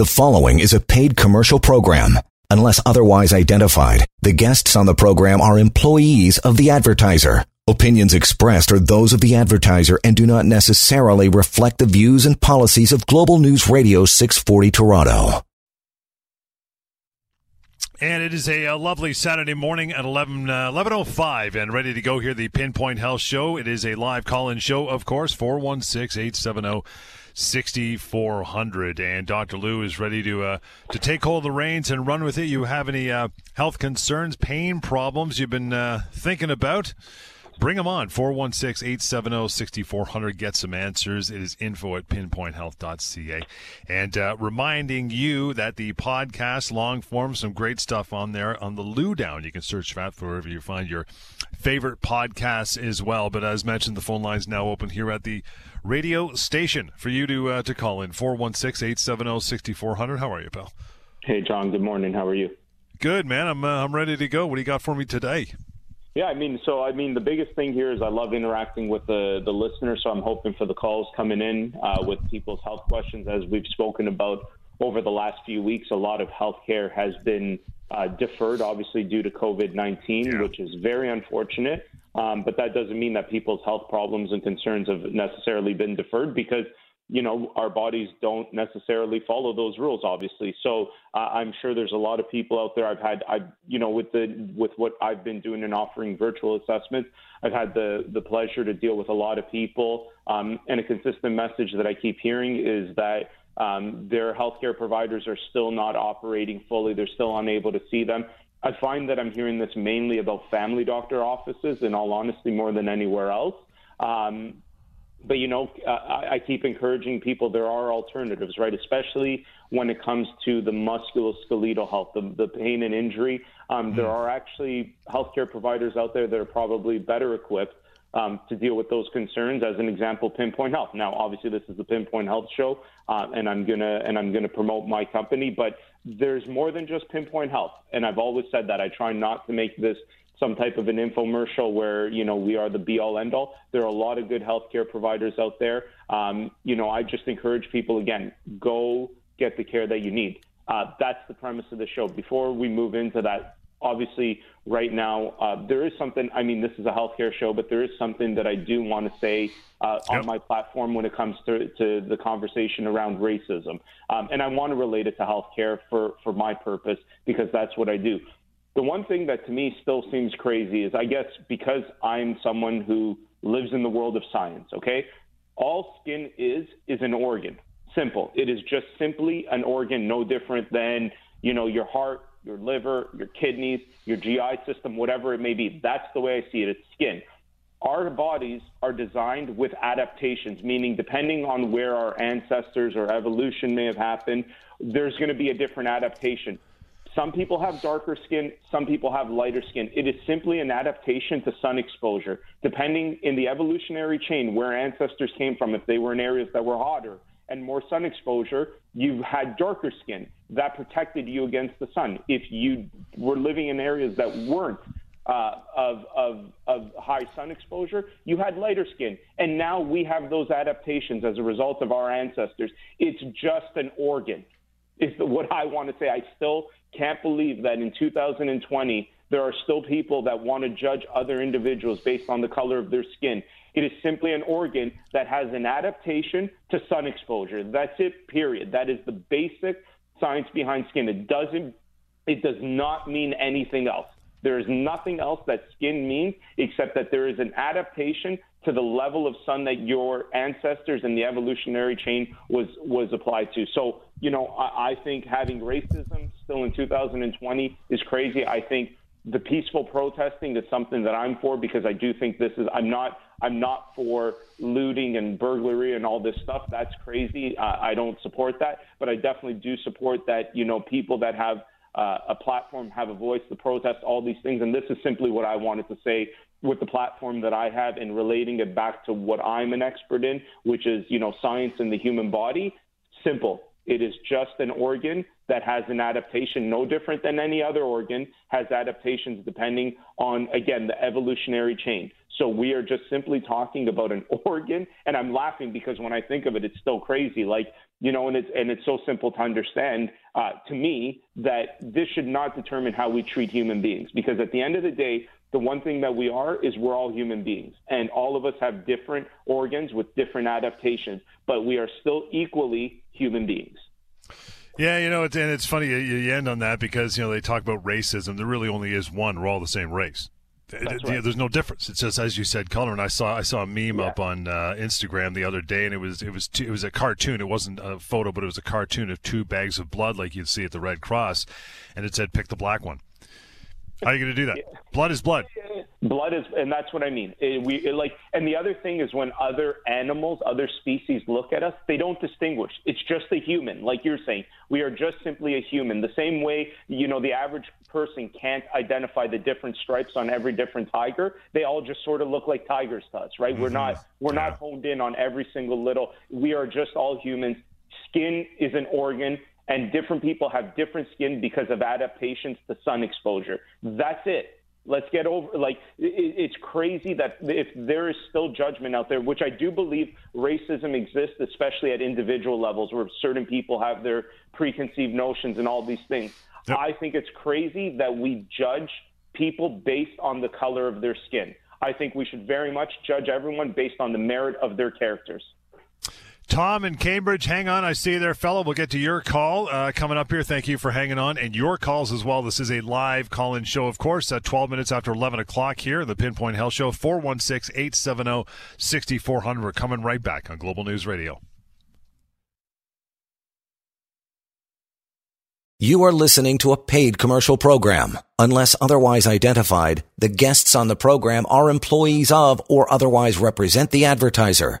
The following is a paid commercial program. Unless otherwise identified, the guests on the program are employees of the advertiser. Opinions expressed are those of the advertiser and do not necessarily reflect the views and policies of Global News Radio 640 Toronto. And it is a, a, lovely Saturday morning at 11, uh, 11.05 and ready to go here, the Pinpoint Health Show. It is a live call-in show, of course, 416-870- 6400 and Dr. Lou is ready to uh, to take hold of the reins and run with it. You have any uh, health concerns, pain problems you've been uh, thinking about? Bring them on 416 870 6400. Get some answers. It is info at pinpointhealth.ca. And uh, reminding you that the podcast, long form, some great stuff on there on the Lou Down. You can search that for wherever you find your favorite podcasts as well. But as mentioned, the phone line's now open here at the radio station for you to uh, to call in 416-870-6400. How are you, pal? Hey, John. Good morning. How are you? Good, man. I'm uh, I'm ready to go. What do you got for me today? Yeah, I mean, so I mean, the biggest thing here is I love interacting with the the listeners. So I'm hoping for the calls coming in uh, with people's health questions, as we've spoken about over the last few weeks. A lot of healthcare has been uh, deferred, obviously due to COVID 19, yeah. which is very unfortunate. Um, but that doesn't mean that people's health problems and concerns have necessarily been deferred because you know our bodies don't necessarily follow those rules obviously. So uh, i'm sure there's a lot of people out there. I've had i you know with the with what i've been doing and offering virtual assessments i've had the the pleasure to deal with a lot of people. Um, and a consistent message that i keep hearing is that um, their healthcare providers are still not operating fully. They're still unable to see them I find that I'm hearing this mainly about family doctor offices, in all honesty, more than anywhere else. Um, but you know, I, I keep encouraging people there are alternatives, right? Especially when it comes to the musculoskeletal health, the, the pain and injury. Um. There are actually healthcare providers out there that are probably better equipped um, to deal with those concerns. As an example, Pinpoint Health. Now, obviously, this is the Pinpoint Health show, uh, and I'm gonna and I'm gonna promote my company. But there's more than just Pinpoint Health, and I've always said that. I try not to make this some type of an infomercial where you know we are the be all end all. There are a lot of good healthcare providers out there. Um, you know, I just encourage people again, go get the care that you need. Uh, that's the premise of the show. Before we move into that obviously right now uh, there is something i mean this is a healthcare show but there is something that i do want to say uh, yep. on my platform when it comes to, to the conversation around racism. Um, and i want to relate it to healthcare for, for my purpose because that's what i do. The one thing that to me still seems crazy is i guess because i'm someone who lives in the world of science okay? All skin is is an organ. Simple. It is just simply an organ no different than you know your heart your liver, your kidneys, your GI system, whatever it may be. That's the way I see it. It's skin. Our bodies are designed with adaptations, meaning depending on where our ancestors or evolution may have happened, there's going to be a different adaptation. Some people have darker skin, some people have lighter skin. It is simply an adaptation to sun exposure. Depending in the evolutionary chain where ancestors came from, if they were in areas that were hotter, and more sun exposure, you had darker skin. That protected you against the sun. If you were living in areas that weren't uh, of, of, of high sun exposure, you had lighter skin. And now we have those adaptations as a result of our ancestors. It's just an organ, is what I want to say. I still can't believe that in 2020, there are still people that want to judge other individuals based on the color of their skin. It is simply an organ that has an adaptation to sun exposure. That's it, period. That is the basic science behind skin. It doesn't it does not mean anything else. There is nothing else that skin means except that there is an adaptation to the level of sun that your ancestors and the evolutionary chain was was applied to. So, you know, I, I think having racism still in 2020 is crazy. I think the peaceful protesting is something that I'm for because I do think this is I'm not I'm not for looting and burglary and all this stuff. That's crazy. Uh, I don't support that, but I definitely do support that you know people that have uh, a platform have a voice to protest all these things and this is simply what I wanted to say with the platform that I have and relating it back to what I'm an expert in, which is you know science and the human body. Simple. It is just an organ that has an adaptation no different than any other organ, has adaptations depending on, again, the evolutionary chain. So we are just simply talking about an organ, and I'm laughing because when I think of it, it's still crazy. Like you know, and it's and it's so simple to understand uh, to me that this should not determine how we treat human beings because at the end of the day, the one thing that we are is we're all human beings, and all of us have different organs with different adaptations, but we are still equally human beings. Yeah, you know, it's, and it's funny you end on that because you know they talk about racism. There really only is one. We're all the same race. Right. There's no difference. It's just as you said, color. And I saw I saw a meme yeah. up on uh, Instagram the other day, and it was it was it was a cartoon. It wasn't a photo, but it was a cartoon of two bags of blood, like you'd see at the Red Cross, and it said, "Pick the black one." How are you going to do that? Blood is blood. Blood is, and that's what I mean. It, we it like, and the other thing is when other animals, other species look at us, they don't distinguish. It's just a human, like you're saying. We are just simply a human. The same way, you know, the average person can't identify the different stripes on every different tiger. They all just sort of look like tigers to us, right? Mm-hmm. We're not, we're yeah. not honed in on every single little. We are just all humans. Skin is an organ and different people have different skin because of adaptations to sun exposure. That's it. Let's get over like it, it's crazy that if there is still judgment out there, which I do believe racism exists, especially at individual levels where certain people have their preconceived notions and all these things. Yep. I think it's crazy that we judge people based on the color of their skin. I think we should very much judge everyone based on the merit of their characters. Tom in Cambridge, hang on. I see you there, fellow. We'll get to your call uh, coming up here. Thank you for hanging on and your calls as well. This is a live call in show, of course, at 12 minutes after 11 o'clock here, the Pinpoint Health Show, 416 870 6400. We're coming right back on Global News Radio. You are listening to a paid commercial program. Unless otherwise identified, the guests on the program are employees of or otherwise represent the advertiser.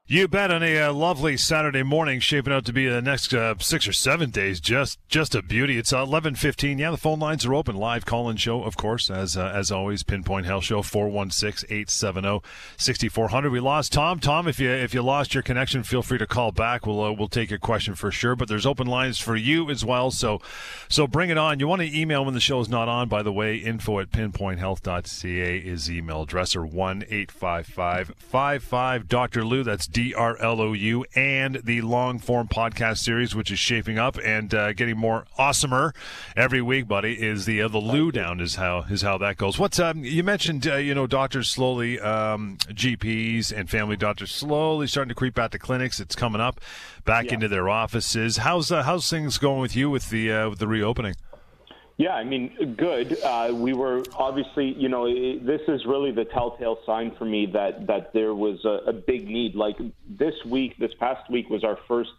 You bet on a uh, lovely Saturday morning, shaping out to be the next uh, six or seven days. Just, just a beauty. It's eleven fifteen. Yeah, the phone lines are open. Live call-in show, of course, as uh, as always. Pinpoint Health Show 416-870-6400. We lost Tom. Tom, if you if you lost your connection, feel free to call back. We'll uh, we'll take your question for sure. But there's open lines for you as well. So, so bring it on. You want to email when the show is not on. By the way, info at pinpointhealth.ca is email address or one eight five five five five Dr. Lou. That's D D R L O U, and the long form podcast series, which is shaping up and uh, getting more awesomer every week, buddy. Is the uh, the Lou down is how is how that goes. What's um you mentioned uh, you know doctors slowly um, GPs and family doctors slowly starting to creep out to clinics. It's coming up back yeah. into their offices. How's uh, how's things going with you with the uh, with the reopening? Yeah, I mean, good. Uh, we were obviously, you know, it, this is really the telltale sign for me that that there was a, a big need. Like this week, this past week was our first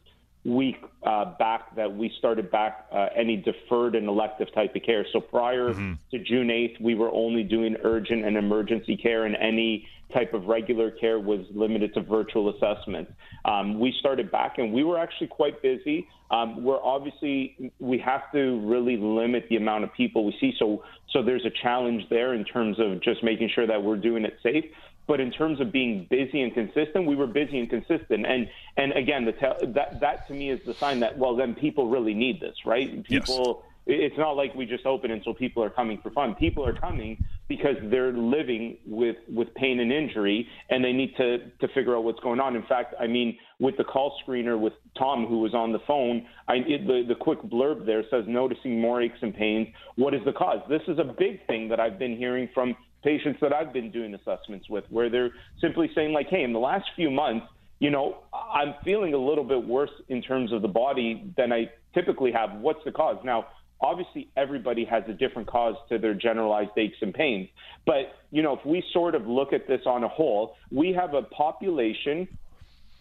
week uh, back that we started back uh, any deferred and elective type of care. So prior mm-hmm. to June 8th, we were only doing urgent and emergency care, and any type of regular care was limited to virtual assessment. Um, we started back, and we were actually quite busy. Um, we're obviously we have to really limit the amount of people we see. So so there's a challenge there in terms of just making sure that we're doing it safe. But in terms of being busy and consistent, we were busy and consistent. And and again, the te- that that to me is the sign that well, then people really need this, right? People. Yes it's not like we just open and so people are coming for fun. People are coming because they're living with, with pain and injury and they need to, to figure out what's going on. In fact, I mean, with the call screener with Tom, who was on the phone, I, it, the, the quick blurb there says noticing more aches and pains. What is the cause? This is a big thing that I've been hearing from patients that I've been doing assessments with, where they're simply saying, like, hey, in the last few months, you know, I'm feeling a little bit worse in terms of the body than I typically have. What's the cause? Now, obviously everybody has a different cause to their generalized aches and pains. But, you know, if we sort of look at this on a whole, we have a population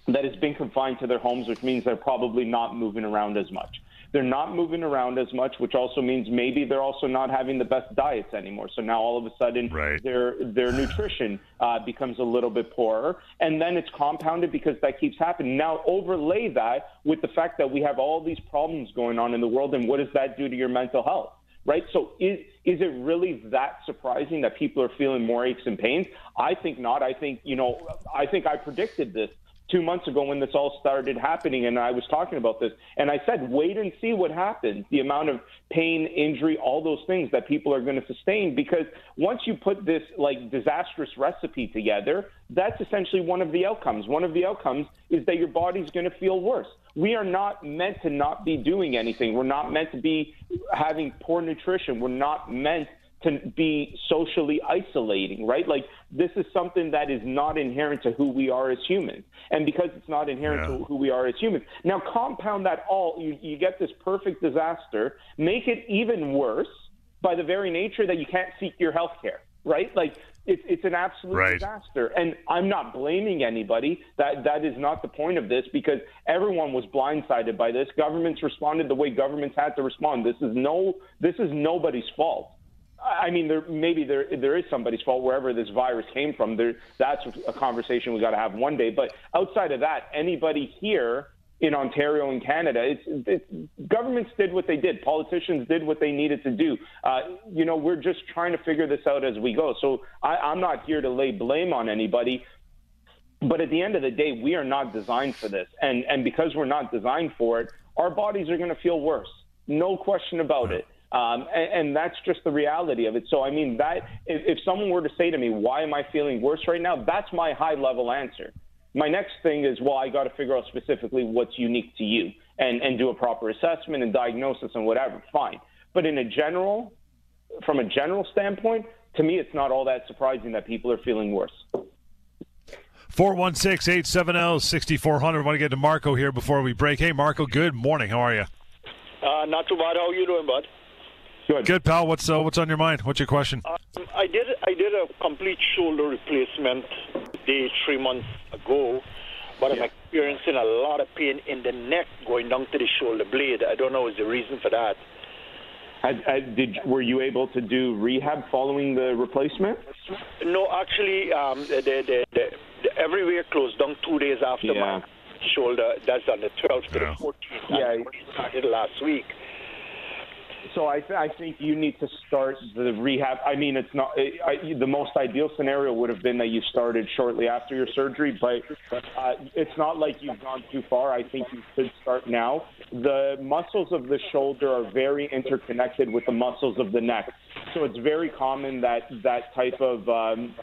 that has been confined to their homes, which means they're probably not moving around as much. They're not moving around as much, which also means maybe they're also not having the best diets anymore. So now all of a sudden right. their their nutrition uh, becomes a little bit poorer, and then it's compounded because that keeps happening. Now overlay that with the fact that we have all these problems going on in the world, and what does that do to your mental health? right? So is is it really that surprising that people are feeling more aches and pains? I think not. I think you know. I think I predicted this two months ago when this all started happening, and I was talking about this, and I said, wait and see what happens. The amount of pain, injury, all those things that people are going to sustain, because once you put this like disastrous recipe together, that's essentially one of the outcomes. One of the outcomes is that your body's going to feel worse. We are not meant to not be doing anything. We're not meant to be having poor nutrition. We're not meant to be socially isolating, right? Like this is something that is not inherent to who we are as humans. And because it's not inherent yeah. to who we are as humans, now compound that all, you, you get this perfect disaster, make it even worse by the very nature that you can't seek your health care, right? Like it's it's an absolute right. disaster. And I'm not blaming anybody. That that is not the point of this because everyone was blindsided by this. Governments responded the way governments had to respond. This is no this is nobody's fault. I mean, there maybe there there is somebody's fault wherever this virus came from. There, that's a conversation we got to have one day. But outside of that, anybody here in Ontario and Canada, it's, it's governments did what they did. Politicians did what they needed to do. Uh, you know, we're just trying to figure this out as we go. So I, I'm not here to lay blame on anybody. But at the end of the day, we are not designed for this, and and because we're not designed for it, our bodies are going to feel worse. No question about it. Um, and, and, that's just the reality of it. So, I mean, that if, if someone were to say to me, "Why am I feeling worse right now?" That's my high level answer. My next thing is, well, I got to figure out specifically what's unique to you and and do a proper assessment and diagnosis and whatever. Fine, but in a general, from a general standpoint, to me, it's not all that surprising that people are feeling worse. 416 870 6400. want to get to Marco here before we break. Hey, Marco, good morning. How are you? Uh, not too bad. How are you doing, bud? Good. Good, pal. What's uh, what's on your mind? What's your question? Um, I did I did a complete shoulder replacement day three months ago, but yeah. I'm experiencing a lot of pain in the neck going down to the shoulder blade. I don't know what's the reason for that. Had, had, did were you able to do rehab following the replacement? No, actually, um, the, the, the, the, everywhere closed down two days after yeah. my shoulder. That's on the 12th to yeah. the 14th. Yeah, started last week so I, th- I think you need to start the rehab. I mean, it's not I, the most ideal scenario would have been that you started shortly after your surgery, but uh, it's not like you've gone too far. I think you should start now. The muscles of the shoulder are very interconnected with the muscles of the neck, so it's very common that that type of um,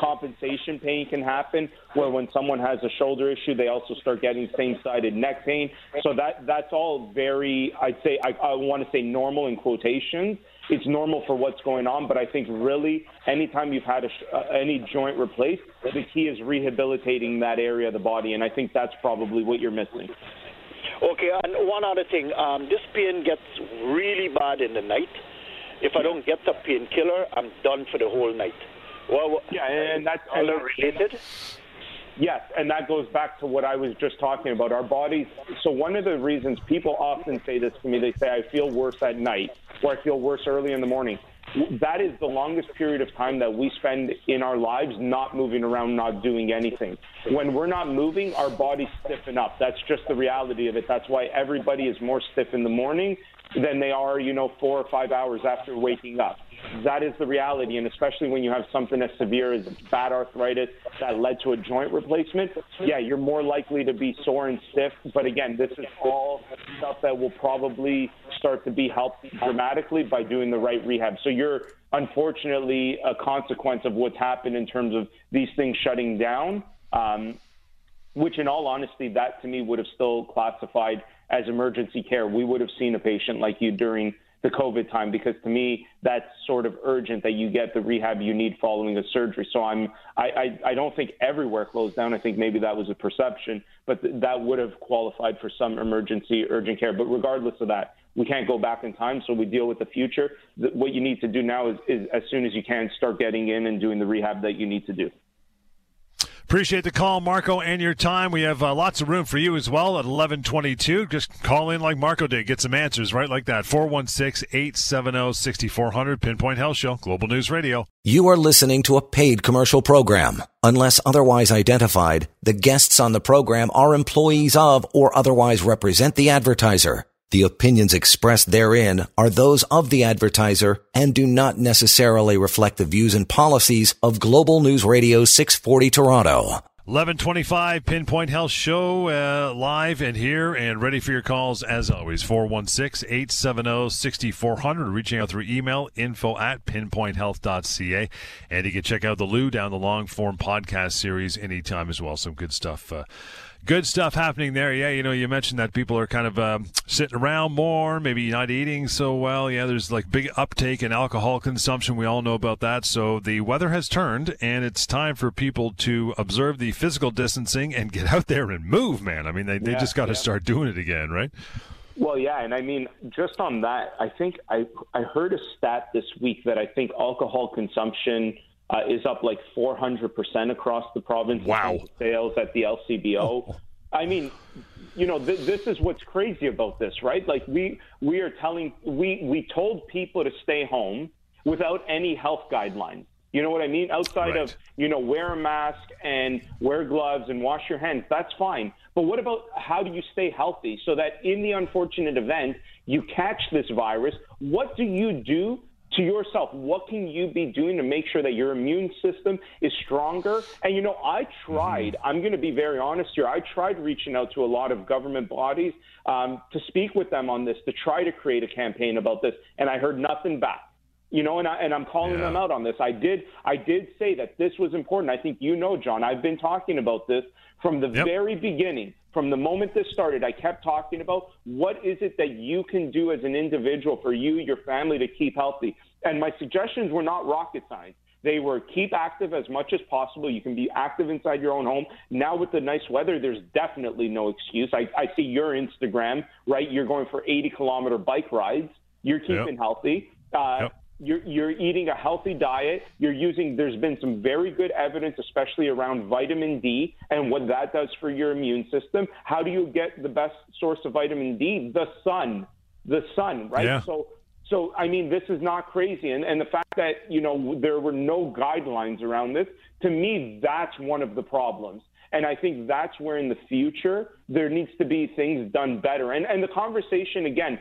compensation pain can happen where when someone has a shoulder issue they also start getting same-sided neck pain. So that that's all very i'd say i, I want to say normal in quotations. It's normal for what's going on but i think really anytime you've had a, uh, any joint replaced the key is rehabilitating that area of the body and i think that's probably what you're missing. Okay and one other thing um, this pain gets really bad in the night. If I don't get the painkiller, I'm done for the whole night. Well, yeah, and that's all related. Yes, and that goes back to what I was just talking about. Our bodies. So one of the reasons people often say this to me, they say, "I feel worse at night," or "I feel worse early in the morning." That is the longest period of time that we spend in our lives not moving around, not doing anything. When we're not moving, our bodies stiffen up. That's just the reality of it. That's why everybody is more stiff in the morning than they are, you know, four or five hours after waking up that is the reality. And especially when you have something as severe as bad arthritis that led to a joint replacement, yeah, you're more likely to be sore and stiff. But again, this is all stuff that will probably start to be helped dramatically by doing the right rehab. So you're unfortunately a consequence of what's happened in terms of these things shutting down. Um, which, in all honesty, that to me would have still classified as emergency care. We would have seen a patient like you during the COVID time because to me that's sort of urgent that you get the rehab you need following a surgery. So I'm I I, I don't think everywhere closed down. I think maybe that was a perception, but th- that would have qualified for some emergency urgent care. But regardless of that, we can't go back in time, so we deal with the future. Th- what you need to do now is, is as soon as you can start getting in and doing the rehab that you need to do. Appreciate the call, Marco, and your time. We have uh, lots of room for you as well at 1122. Just call in like Marco did. Get some answers right like that. 416-870-6400. Pinpoint Health Show, Global News Radio. You are listening to a paid commercial program. Unless otherwise identified, the guests on the program are employees of or otherwise represent the advertiser. The opinions expressed therein are those of the advertiser and do not necessarily reflect the views and policies of Global News Radio 640 Toronto. 1125 Pinpoint Health Show uh, live and here and ready for your calls as always. 416 870 6400. Reaching out through email info at pinpointhealth.ca. And you can check out the Lou Down the Long Form podcast series anytime as well. Some good stuff. Uh, good stuff happening there. Yeah, you know, you mentioned that people are kind of um, sitting around more, maybe not eating so well. Yeah, there's like big uptake in alcohol consumption. We all know about that. So the weather has turned, and it's time for people to observe the physical distancing and get out there and move, man. I mean, they, they Yeah, just got to yeah. start doing it again, right? Well, yeah, and I mean, just on that, I think I I heard a stat this week that I think alcohol consumption uh, is up like 400 percent across the province. Wow. Sales at the LCBO. I mean, you know, th- this is what's crazy about this, right? Like we we are telling we we told people to stay home without any health guidelines. You know what I mean? Outside of you know, wear a mask and wear gloves and wash your hands. That's fine. But what about how do you stay healthy so that in the unfortunate event you catch this virus, what do you do to yourself? What can you be doing to make sure that your immune system is stronger? And you know, I tried, I'm going to be very honest here, I tried reaching out to a lot of government bodies um, to speak with them on this, to try to create a campaign about this, and I heard nothing back you know, and, I, and I'm calling Yeah. them out on this. I did, I did say that this was important. I think you know, John. I've been talking about this from the Yep. very beginning, from the moment this started. I kept talking about what is it that you can do as an individual for you, your family, to keep healthy. And my suggestions were not rocket science. They were keep active as much as possible. You can be active inside your own home. Now with the nice weather, there's definitely no excuse. I, I see your Instagram, right? You're going for 80 kilometer bike rides. You're keeping healthy. Uh, Yep. You're, you're eating a healthy diet. You're using, there's been some very good evidence, especially around vitamin D and what that does for your immune system. How do you get the best source of vitamin D? The sun. The sun, right? Yeah. So, so I mean, this is not crazy. And, and the fact that, you know, there were no guidelines around this, to me, that's one of the problems. And I think that's where in the future there needs to be things done better. And, and the conversation, again,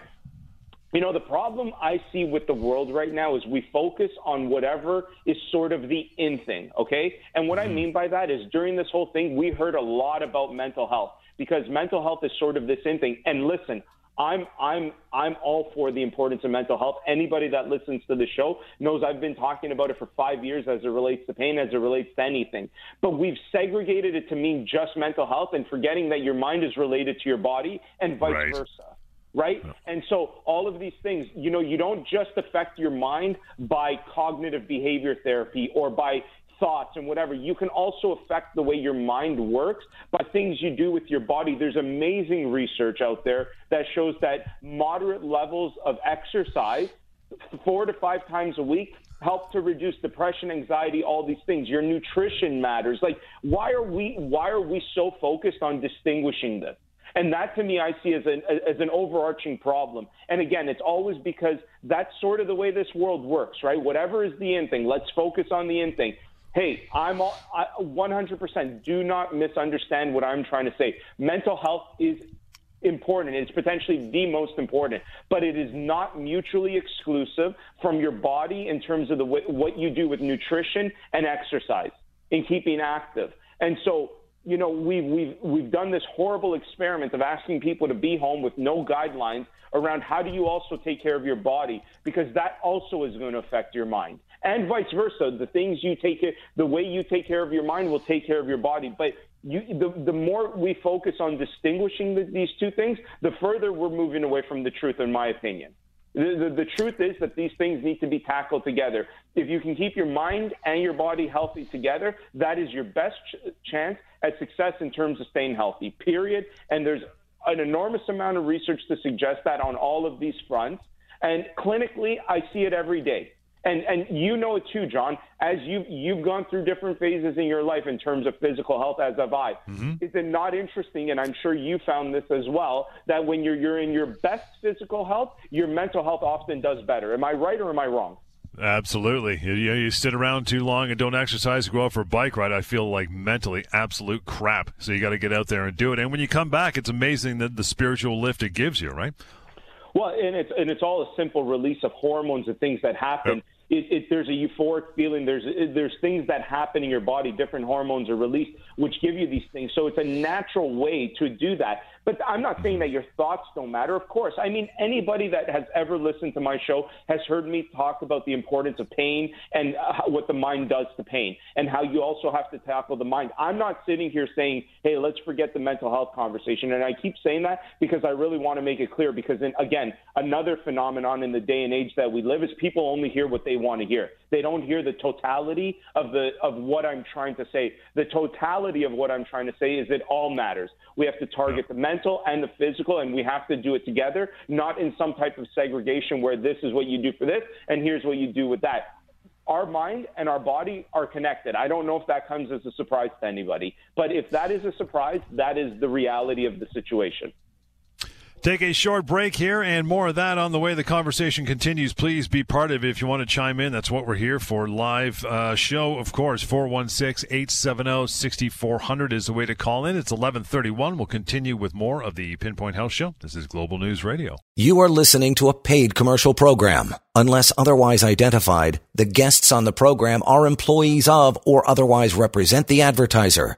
you know, the problem I see with the world right now is we focus on whatever is sort of the in thing, okay? And what I mm-hmm. mean by that is during this whole thing, we heard a lot about mental health because mental health is sort of this in thing. And listen, I'm I'm I'm all for the importance of mental health. Anybody that listens to the show knows I've been talking about it for five years as it relates to pain, as it relates to anything. But we've segregated it to mean just mental health and forgetting that your mind is related to your body and vice Right. versa right? And so all of these things, you know, you don't just affect your mind by cognitive behavior therapy or by thoughts and whatever. You can also affect the way your mind works by things you do with your body. There's amazing research out there that shows that moderate levels of exercise, four to five times a week, help to reduce depression, anxiety, all these things. Your nutrition matters. Like why are we why are we so focused on distinguishing this? And that to me, I see as an, as an overarching problem. And again, it's always because that's sort of the way this world works, right? Whatever is the in thing, let's focus on the in thing. Hey, I'm all, I, 100% do not misunderstand what I'm trying to say. Mental health is important. It's potentially the most important, but it is not mutually exclusive from your body in terms of the what you do with nutrition and exercise in keeping active. And so, you know, we've, we've, we've done this horrible experiment of asking people to be home with no guidelines around how do you also take care of your body because that also is going to affect your mind and vice versa. The things you take, the way you take care of your mind will take care of your body. But you, the, the more we focus on distinguishing the, these two things, the further we're moving away from the truth, in my opinion. The, the, the truth is that these things need to be tackled together. If you can keep your mind and your body healthy together, that is your best ch- chance at success in terms of staying healthy, period. And there's an enormous amount of research to suggest that on all of these fronts. And clinically, I see it every day. And and you know it too, John, as you've you've gone through different phases in your life in terms of physical health, as have I. Mm-hmm. Is it not interesting? And I'm sure you found this as well that when you're you're in your best physical health, your mental health often does better. Am I right or am I wrong? Absolutely. You, you, you sit around too long and don't exercise, go out for a bike ride. I feel like mentally absolute crap. So you got to get out there and do it. And when you come back, it's amazing that the spiritual lift it gives you, right? Well, and it's and it's all a simple release of hormones and things that happen. Yep. it, it, there's a euphoric feeling. There's there's things that happen in your body. Different hormones are released, which give you these things. So it's a natural way to do that. But I'm not saying that your thoughts don't matter. Of course, I mean anybody that has ever listened to my show has heard me talk about the importance of pain and uh, what the mind does to pain, and how you also have to tackle the mind. I'm not sitting here saying, "Hey, let's forget the mental health conversation," and I keep saying that because I really want to make it clear. Because then, again, another phenomenon in the day and age that we live is people only hear what they want to hear. They don't hear the totality of the of what I'm trying to say. The totality of what I'm trying to say is it all matters. We have to target the mental and the physical, and we have to do it together, not in some type of segregation where this is what you do for this and here's what you do with that our mind and our body are connected. I don't know if that comes as a surprise to anybody, but if that is a surprise, that is the reality of the situation. Take a short break here and more of that on the way the conversation continues. Please be part of it if you want to chime in. That's what we're here for. Live uh, show, of course, 416-870-6400 is the way to call in. It's 1131. We'll continue with more of the Pinpoint Health Show. This is Global News Radio. You are listening to a paid commercial program. Unless otherwise identified, the guests on the program are employees of or otherwise represent the advertiser.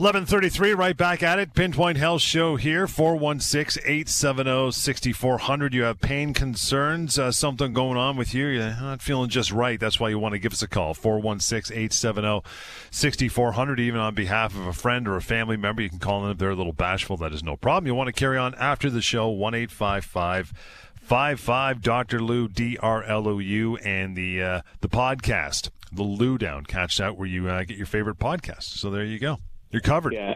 1133, right back at it. Pinpoint Health Show here, 416-870-6400. You have pain concerns, uh, something going on with you. You're not feeling just right. That's why you want to give us a call, 416-870-6400. Even on behalf of a friend or a family member, you can call in if they're a little bashful. That is no problem. You want to carry on after the show, 1855 55 Dr. Lou, D R L O U, and the, uh, the podcast, the Lou Down. Catch that where you uh, get your favorite podcast. So there you go. You're covered. Yeah.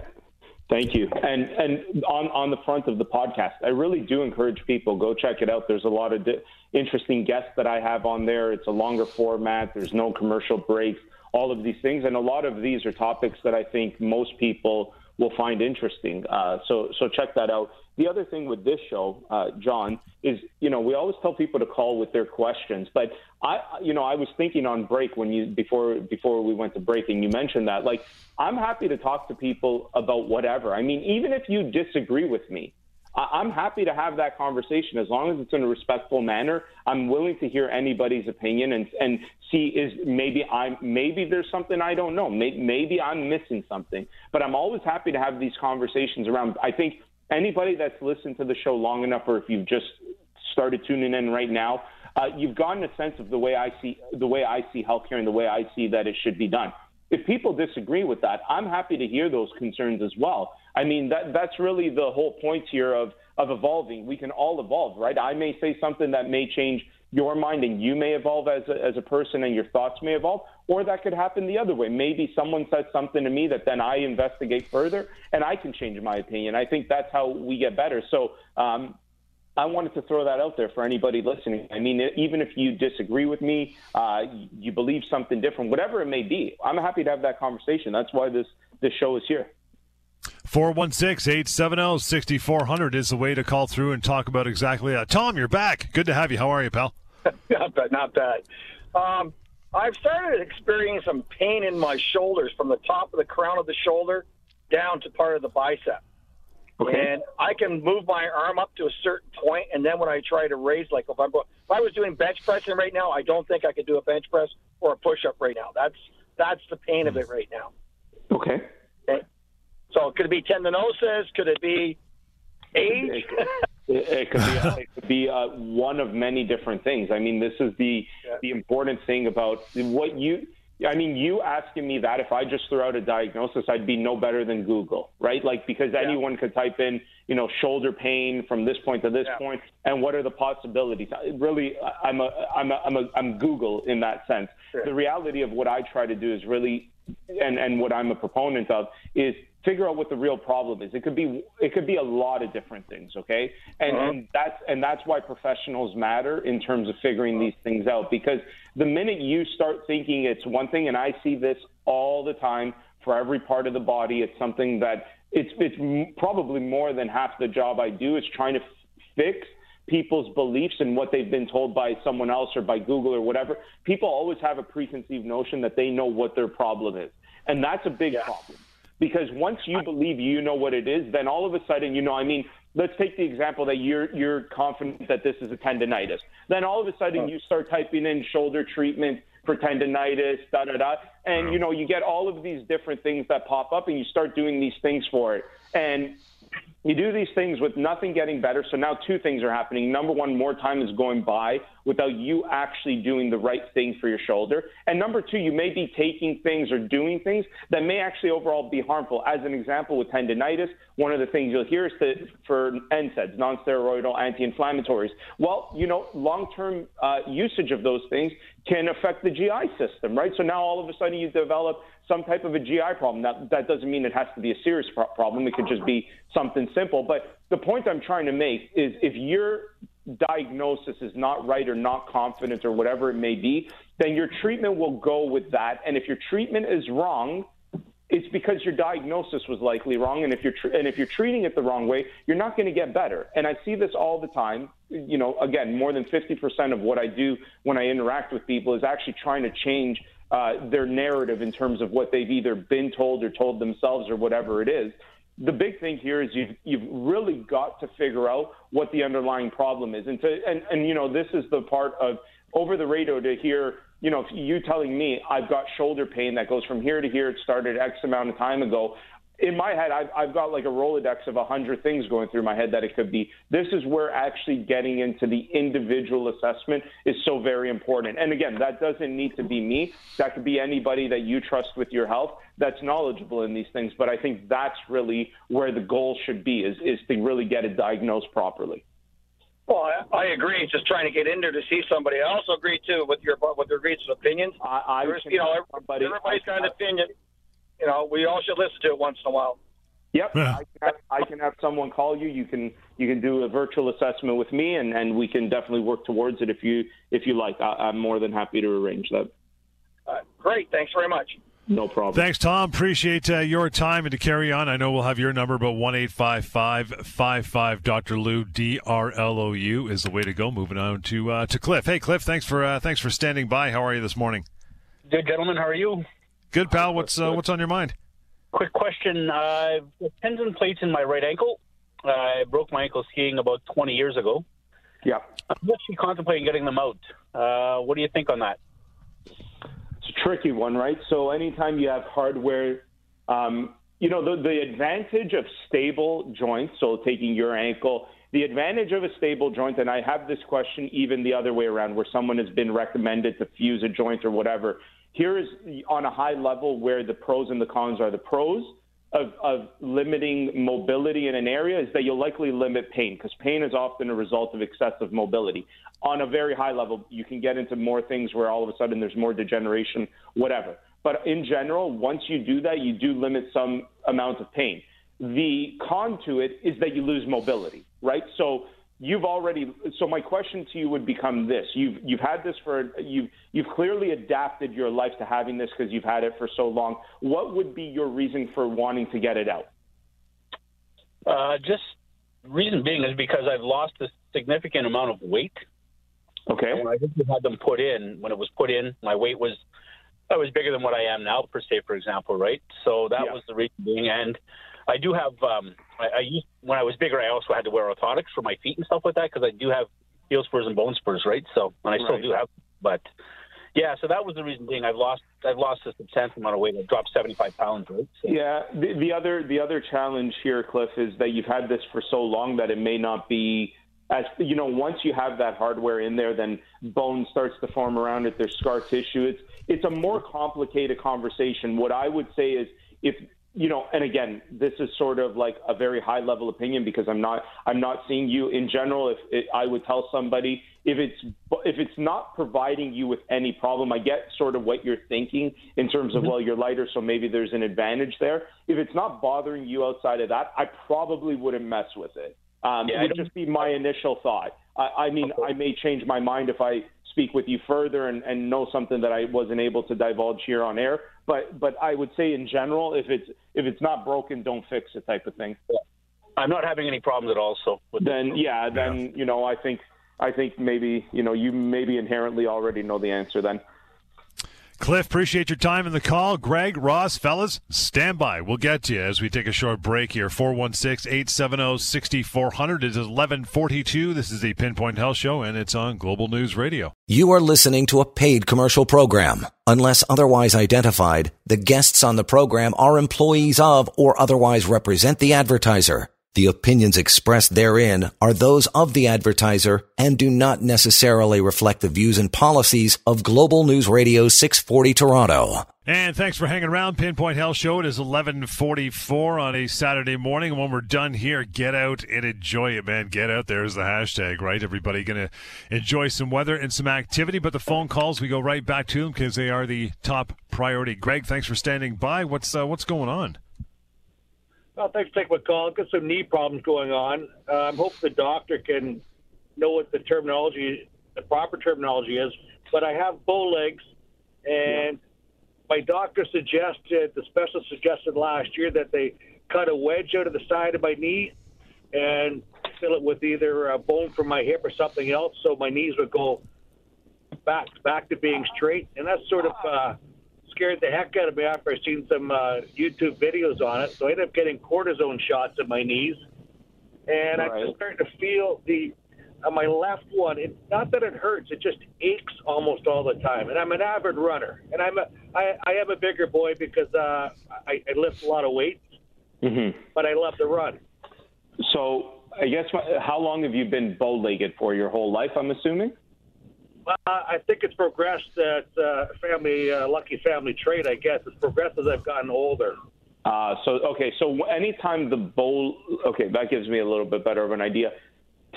Thank you. And and on on the front of the podcast, I really do encourage people go check it out. There's a lot of di- interesting guests that I have on there. It's a longer format. There's no commercial breaks. All of these things, and a lot of these are topics that I think most people will find interesting. Uh, so so check that out. The other thing with this show, uh, John, is you know we always tell people to call with their questions, but I you know I was thinking on break when you before before we went to break and you mentioned that like I'm happy to talk to people about whatever. I mean even if you disagree with me, I'm happy to have that conversation as long as it's in a respectful manner. I'm willing to hear anybody's opinion and and see is maybe I'm maybe there's something I don't know. Maybe, maybe I'm missing something. But I'm always happy to have these conversations around. I think anybody that's listened to the show long enough, or if you've just started tuning in right now, uh, you've gotten a sense of the way I see the way I see healthcare and the way I see that it should be done. If people disagree with that, I'm happy to hear those concerns as well. I mean, that that's really the whole point here of of evolving. We can all evolve, right? I may say something that may change your mind and you may evolve as a, as a person and your thoughts may evolve, or that could happen the other way. Maybe someone says something to me that then I investigate further and I can change my opinion. I think that's how we get better. So, um, I wanted to throw that out there for anybody listening. I mean, even if you disagree with me, uh, you believe something different, whatever it may be, I'm happy to have that conversation. That's why this, this show is here. 416-870-6400 is the way to call through and talk about exactly that. Tom, you're back. Good to have you. How are you, pal? not bad. Not bad. Um, I've started experiencing some pain in my shoulders from the top of the crown of the shoulder down to part of the bicep. Okay. And I can move my arm up to a certain point, and then when I try to raise, like if, I'm, if I was doing bench pressing right now, I don't think I could do a bench press or a push up right now. That's that's the pain of it right now. Okay. okay. So could it be tendinosis? Could it be age? It, could be it could be uh, one of many different things. I mean, this is the yeah. the important thing about what you. I mean, you asking me that if I just threw out a diagnosis, I'd be no better than Google, right? Like because yeah. anyone could type in, you know, shoulder pain from this point to this yeah. point, and what are the possibilities? Really, I'm a I'm a I'm a I'm Google in that sense. Sure. The reality of what I try to do is really, and and what I'm a proponent of is figure out what the real problem is. It could be it could be a lot of different things, okay? And, uh-huh. and that's and that's why professionals matter in terms of figuring these things out because the minute you start thinking it's one thing and I see this all the time for every part of the body, it's something that it's it's probably more than half the job I do is trying to f- fix people's beliefs and what they've been told by someone else or by Google or whatever. People always have a preconceived notion that they know what their problem is. And that's a big yeah. problem because once you believe you know what it is, then all of a sudden, you know, I mean, let's take the example that you're you're confident that this is a tendonitis. Then all of a sudden you start typing in shoulder treatment for tendonitis, da da da, and you know you get all of these different things that pop up, and you start doing these things for it, and you do these things with nothing getting better. So now two things are happening. Number one, more time is going by without you actually doing the right thing for your shoulder. And number two, you may be taking things or doing things that may actually overall be harmful. As an example, with tendonitis, one of the things you'll hear is that for NSAIDs, non-steroidal anti-inflammatories. Well, you know, long-term uh, usage of those things can affect the GI system, right? So now all of a sudden you develop some type of a GI problem. That, that doesn't mean it has to be a serious pro- problem. It could just be something simple. But the point I'm trying to make is if your diagnosis is not right or not confident or whatever it may be, then your treatment will go with that. And if your treatment is wrong, it's because your diagnosis was likely wrong, and if you're tr- and if you're treating it the wrong way, you're not going to get better. And I see this all the time. You know, again, more than 50% of what I do when I interact with people is actually trying to change uh, their narrative in terms of what they've either been told or told themselves or whatever it is. The big thing here is you've you've really got to figure out what the underlying problem is, and to and and you know this is the part of over the radio to hear you know, you telling me I've got shoulder pain that goes from here to here, it started X amount of time ago. In my head, I've, I've got like a Rolodex of a 100 things going through my head that it could be. This is where actually getting into the individual assessment is so very important. And again, that doesn't need to be me. That could be anybody that you trust with your health that's knowledgeable in these things. But I think that's really where the goal should be is, is to really get it diagnosed properly. Well, I, I agree. Just trying to get in there to see somebody. I also agree too with your with your agrees opinions. I, I you know, everybody, everybody's got an opinion. You know, we all should listen to it once in a while. Yep, yeah. I, can have, I can have someone call you. You can you can do a virtual assessment with me, and, and we can definitely work towards it if you if you like. I, am more than happy to arrange that. Uh, great, thanks very much. No problem. Thanks, Tom. Appreciate uh, your time and to carry on. I know we'll have your number, but one eight five five five five Dr. Lou D R L O U is the way to go. Moving on to uh, to Cliff. Hey, Cliff. Thanks for uh, thanks for standing by. How are you this morning? Good, gentlemen. How are you? Good, pal. What's uh, what's on your mind? Quick question. Uh, tendon plates in my right ankle. I broke my ankle skiing about 20 years ago. Yeah. I'm actually contemplating getting them out. Uh, what do you think on that? It's a tricky one, right? So anytime you have hardware, um, you know, the, the advantage of stable joints, so taking your ankle, the advantage of a stable joint, and I have this question even the other way around, where someone has been recommended to fuse a joint or whatever. Here is on a high level where the pros and the cons are. The pros of, of limiting mobility in an area is that you'll likely limit pain because pain is often a result of excessive mobility. On a very high level, you can get into more things where all of a sudden there's more degeneration, whatever. But in general, once you do that, you do limit some amount of pain. The con to it is that you lose mobility, right? So you've already so my question to you would become this. You've you've had this for you've you've clearly adapted your life to having this because you've had it for so long. What would be your reason for wanting to get it out? Uh, just reason being is because i've lost a significant amount of weight. Okay. And when i had them put in when it was put in my weight was I was bigger than what I am now per se for example right? So that Yeah. was the reason being. And I do have. Um, I, I used when I was bigger. I also had to wear orthotics for my feet and stuff like that because I do have heel spurs and bone spurs, right? So, and I still do have. But yeah, so that was the reason being. I've lost. I've lost a substantial amount of weight. I've dropped seventy five pounds, right? So, yeah the, the other the other challenge here cliff is that you've had this for so long that it may not be as you know once you have that hardware in there then bone starts to form around it there's scar tissue it's it's a more complicated conversation what i would say is if you know and again this is sort of like a very high level opinion because i'm not i'm not seeing you in general. If it, i would tell somebody if it's if it's not providing you with any problem i get sort of what you're thinking in terms of well you're lighter so maybe there's an advantage there. If it's not bothering you outside of that i probably wouldn't mess with it. Um, Yeah, it would just be my initial thought. I, I mean, I may change my mind if I speak with you further and, and know something that I wasn't able to divulge here on air. But but I would say in general, if it's if it's not broken, don't fix it type of thing. I'm not having any problems at all. So with Then yeah, then you know I think I think maybe you know you maybe inherently already know the answer then. Cliff, appreciate your time in the call. Greg, Ross, fellas, stand by. We'll get to you as we take a short break here. 416 870 6400 is 1142. This is the Pinpoint Health Show, and it's on Global News Radio. You are listening to a paid commercial program. Unless otherwise identified, the guests on the program are employees of or otherwise represent the advertiser. The opinions expressed therein are those of the advertiser and do not necessarily reflect the views and policies of Global News Radio 640 Toronto. And thanks for hanging around. Pinpoint Health Show. It is 1144 on a Saturday morning. When we're done here, get out and enjoy it, man. Get out there is the hashtag, right? Everybody going to enjoy some weather and some activity. But the phone calls, we go right back to them because they are the top priority. Greg, thanks for standing by. What's uh, what's going on? Well, thanks for taking my call. I've got some knee problems going on. Uh, I'm hoping the doctor can know what the terminology, the proper terminology is. But I have bow legs, and my doctor suggested, the specialist suggested last year that they cut a wedge out of the side of my knee and fill it with either a bone from my hip or something else, so my knees would go back back to being straight. And that's sort of uh, scared the heck out of me after I seen some uh, YouTube videos on it. So I ended up getting cortisone shots at my knees, and right. I'm just starting to feel the on my left one. It, not that it hurts; it just aches almost all the time. And I'm an avid runner, and I'm a I, I am a bigger boy because uh, I, I lift a lot of weights, mm-hmm. but I love to run. So I guess how long have you been bow-legged for? Your whole life, I'm assuming. Uh, I think it's progressed. That uh, family, uh, lucky family trait, I guess. It's progressed as I've gotten older. Uh, so okay, so anytime the bowl, okay, that gives me a little bit better of an idea.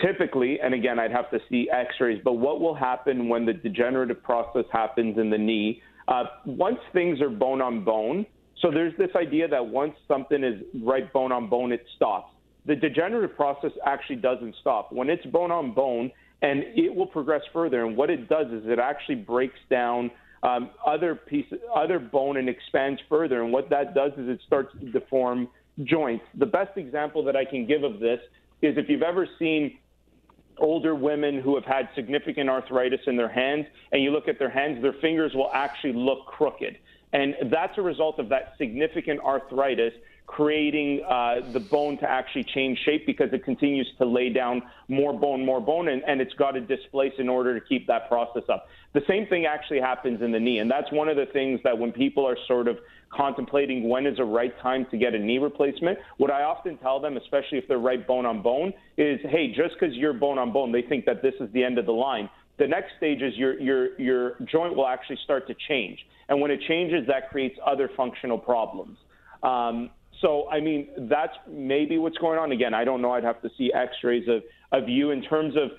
Typically, and again, I'd have to see X-rays, but what will happen when the degenerative process happens in the knee? Uh, once things are bone on bone, so there's this idea that once something is right bone on bone, it stops. The degenerative process actually doesn't stop. When it's bone on bone, and it will progress further. And what it does is it actually breaks down um, other pieces, other bone, and expands further. And what that does is it starts to deform joints. The best example that I can give of this is if you've ever seen older women who have had significant arthritis in their hands, and you look at their hands, their fingers will actually look crooked. And that's a result of that significant arthritis creating uh, the bone to actually change shape because it continues to lay down more bone, more bone, and, and it's got to displace in order to keep that process up. The same thing actually happens in the knee, and that's one of the things that when people are sort of contemplating when is the right time to get a knee replacement, what I often tell them, especially if they're right bone on bone, is hey, just because you're bone on bone, they think that this is the end of the line. The next stage is your your your joint will actually start to change, and when it changes, that creates other functional problems. Um, so, I mean, that's maybe what's going on. Again, I don't know. I'd have to see X-rays of of you in terms of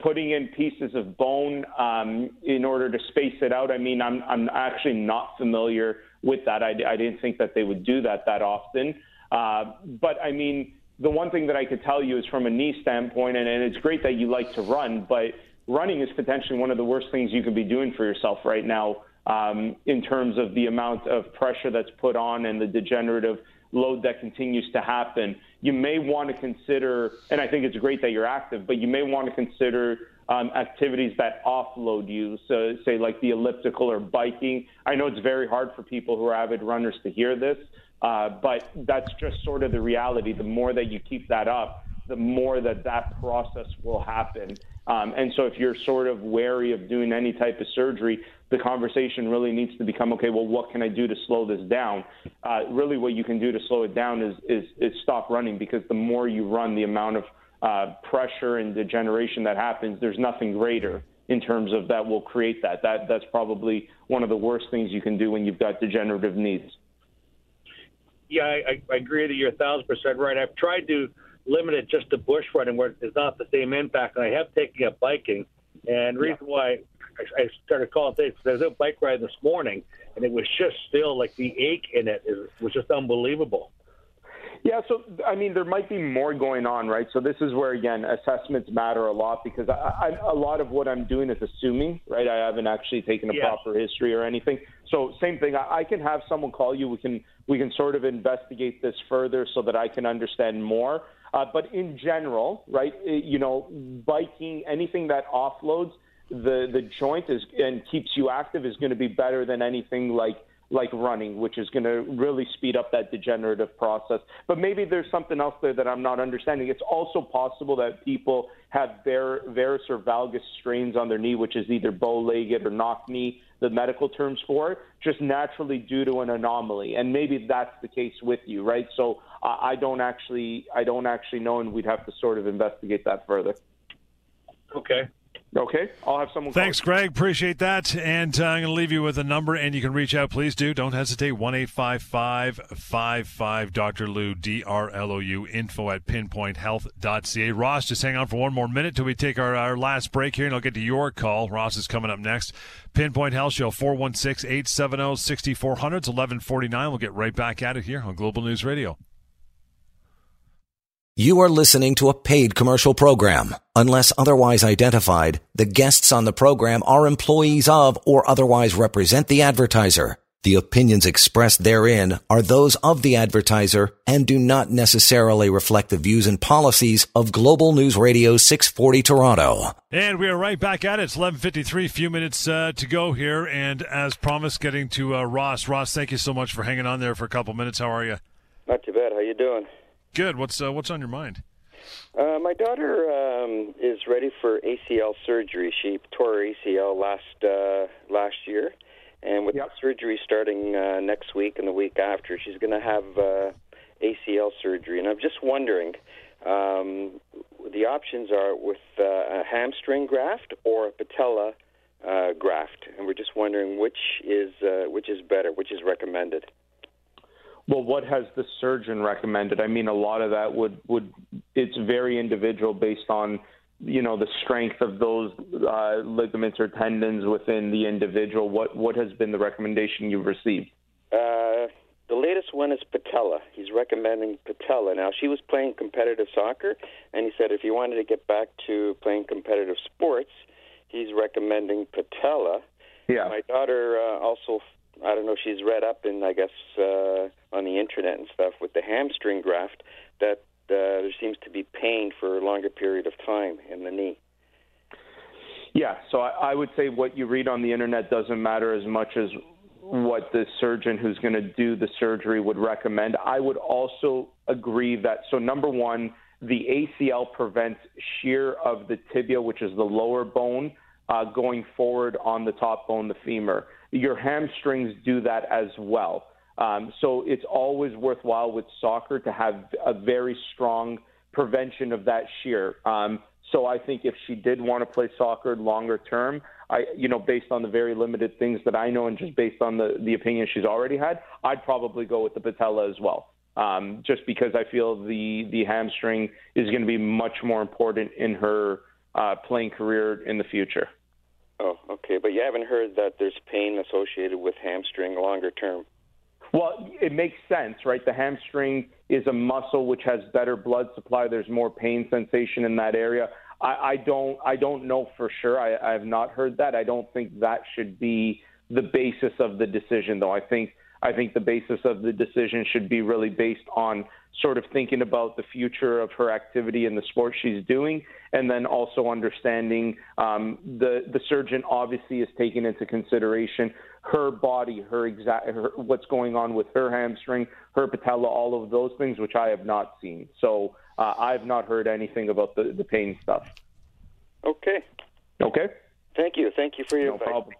putting in pieces of bone um, in order to space it out. I mean, I'm I'm actually not familiar with that. I, I didn't think that they would do that that often. Uh, but I mean, the one thing that I could tell you is from a knee standpoint, and, and it's great that you like to run, but running is potentially one of the worst things you could be doing for yourself right now um, in terms of the amount of pressure that's put on and the degenerative load that continues to happen. You may want to consider, and I think it's great that you're active, but you may want to consider um, activities that offload you, so say like the elliptical or biking. I know it's very hard for people who are avid runners to hear this, uh, but that's just sort of the reality. The more that you keep that up, the more that that process will happen. Um, and so if you're sort of wary of doing any type of surgery, the conversation really needs to become okay well what can i do to slow this down? Uh, really what you can do to slow it down is, is, is stop running because the more you run the amount of uh, pressure and degeneration that happens there's nothing greater in terms of that will create that. That that's probably one of the worst things you can do when you've got degenerative knees. Yeah i, I agree that you're a thousand percent right. I've tried to limit it just to bush running where it's not the same impact and i have taken up biking and reason yeah. why I started calling things because I was out bike riding this morning, and it was just still like the ache in it is, was just unbelievable. Yeah, so I mean, there might be more going on, right? So this is where again assessments matter a lot because I, I, a lot of what I'm doing is assuming, right? I haven't actually taken a proper history or anything. So same thing. I, I can have someone call you. We can we can sort of investigate this further so that I can understand more. Uh, but in general, right? You know, biking, anything that offloads the the joint is and keeps you active is going to be better than anything like like running, which is going to really speed up that degenerative process. But maybe there's something else there that I'm not understanding. It's also possible that people have var- varus or valgus strains on their knee, which is either bow-legged or knock knee, the medical terms for it, just naturally due to an anomaly. And maybe that's the case with you, right? So uh, I don't actually, I don't actually know, and we'd have to sort of investigate that further. Okay. Okay, I'll have someone. Thanks, Greg. Appreciate that. And uh, I'm going to leave you with a number, and you can reach out. Please do. Don't hesitate. One eight five five five five Dr. Lou D R L O U info at pinpointhealth.ca. Ross, just hang on for one more minute till we take our, our last break here, and I'll get to your call. Ross is coming up next. Pinpoint Health Show 416 870 6400. It's 1149. We'll get right back at it here on Global News Radio. You are listening to a paid commercial program. Unless otherwise identified, the guests on the program are employees of or otherwise represent the advertiser. The opinions expressed therein are those of the advertiser and do not necessarily reflect the views and policies of Global News Radio 640 Toronto. And we are right back at it. It's 11:53, few minutes uh, to go here, and as promised, getting to uh, Ross. Ross, thank you so much for hanging on there for a couple minutes. How are you? Not too bad. How you doing? Good. What's uh, what's on your mind? Uh, my daughter um, is ready for ACL surgery. She tore her ACL last uh, last year, and with Yep. the surgery starting uh, next week and the week after, she's going to have uh, ACL surgery. And I'm just wondering, um, the options are with uh, a hamstring graft or a patella uh, graft, and we're just wondering which is uh, which is better, which is recommended. Well, what has the surgeon recommended? I mean, a lot of that would would it's very individual based on you know the strength of those uh, ligaments or tendons within the individual. What what has been the recommendation you've received? Uh, the latest one is patella. He's recommending patella. Now, she was playing competitive soccer, and he said if you wanted to get back to playing competitive sports, he's recommending patella. Yeah. My daughter uh, also, I don't know, she's read up in, I guess, uh, on the internet and stuff with the hamstring graft that uh, there seems to be pain for a longer period of time in the knee. Yeah, so I, I would say what you read on the internet doesn't matter as much as what the surgeon who's going to do the surgery would recommend. I would also agree that, so number one, the ACL prevents shear of the tibia, which is the lower bone, uh, going forward on the top bone, the femur. Your hamstrings do that as well. Um, so it's always worthwhile with soccer to have a very strong prevention of that shear. Um, so I think if she did want to play soccer longer term, I, you know, based on the very limited things that I know and just based on the, the opinion she's already had, I'd probably go with the patella as well. Um, just because I feel the, the hamstring is going to be much more important in her uh, playing career in the future. Oh, okay. But you haven't heard that there's pain associated with hamstring longer term. Well, it makes sense, right? The hamstring is a muscle which has better blood supply. There's more pain sensation in that area. I, I don't, I don't know for sure. I, I have not heard that. I don't think that should be the basis of the decision, though. I think, I think the basis of the decision should be really based on sort of thinking about the future of her activity and the sport she's doing, and then also understanding um, the the surgeon obviously is taking into consideration her body, her exact, her, what's going on with her hamstring, her patella, all of those things, which I have not seen. So uh, I've not heard anything about the the pain stuff. Okay. Okay. Thank you. Thank you for your No advice. problem.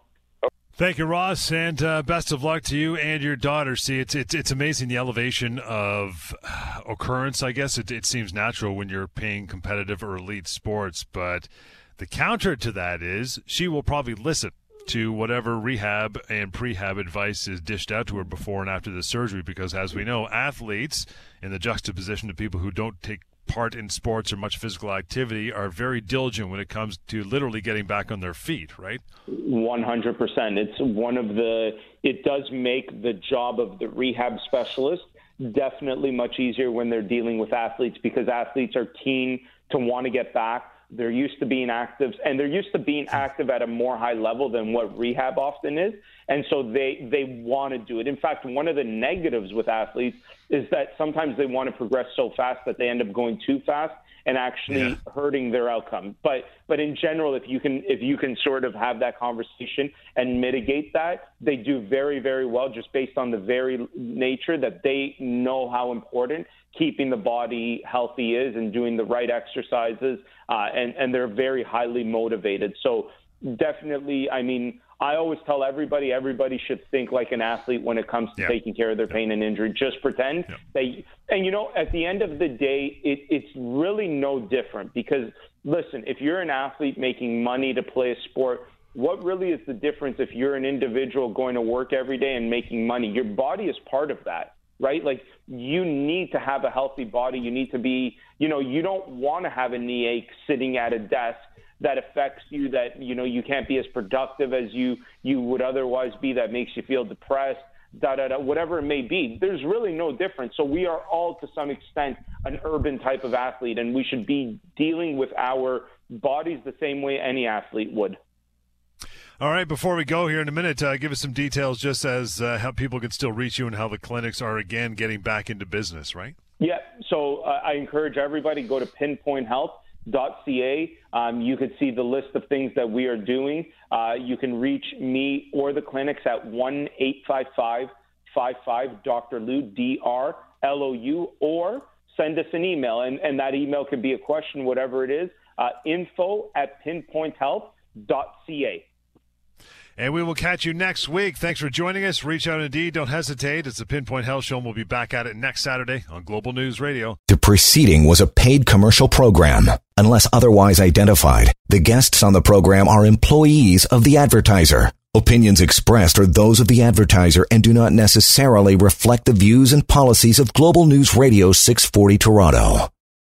Thank you, Ross, and uh, best of luck to you and your daughter. See, it's it's it's amazing the elevation of uh, occurrence. I guess it, it seems natural when you're playing competitive or elite sports, but the counter to that is she will probably listen to whatever rehab and prehab advice is dished out to her before and after the surgery. Because as we know, athletes in the juxtaposition to people who don't take part in sports or much physical activity are very diligent when it comes to literally getting back on their feet. Right? 100%. It's one of the, it does make the job of the rehab specialist definitely much easier when they're dealing with athletes because athletes are keen to want to get back. They're used to being active, and they're used to being active at a more high level than what rehab often is. And so they they want to do it. In fact, one of the negatives with athletes is that sometimes they want to progress so fast that they end up going too fast and actually yeah. hurting their outcome. But but in general, if you can if you can sort of have that conversation and mitigate that, they do very very well just based on the very nature that they know how important keeping the body healthy is and doing the right exercises, uh, and and they're very highly motivated. So definitely, I mean. I always tell everybody everybody should think like an athlete when it comes to yeah. taking care of their pain and injury. Just pretend yeah. that, and you know, at the end of the day, it, it's really no different because listen, if you're an athlete making money to play a sport, what really is the difference if you're an individual going to work every day and making money? Your body is part of that, right? Like you need to have a healthy body. You need to be, you know, you don't want to have a knee ache sitting at a desk that affects you that you know you can't be as productive as you you would otherwise be that makes you feel depressed da da da whatever it may be. There's really no difference. So we are all to some extent an urban type of athlete and we should be dealing with our bodies the same way any athlete would. All right, before we go here in a minute, uh, give us some details just as uh, how people can still reach you and how the clinics are again getting back into business, right? Yeah, so uh, I encourage everybody go to Pinpoint Health ca. Um, you can see the list of things that we are doing. Uh, you can reach me or the clinics at 1 855 55 Dr. Lou, D R L O U, or send us an email. And, and that email can be a question, whatever it is, uh, info at pinpointhealth.ca. And we will catch you next week. Thanks for joining us. Reach out indeed. Don't hesitate. It's the Pinpoint Health Show, and we'll be back at it next Saturday on Global News Radio. The preceding was a paid commercial program. Unless otherwise identified, the guests on the program are employees of the advertiser. Opinions expressed are those of the advertiser and do not necessarily reflect the views and policies of Global News Radio 640 Toronto.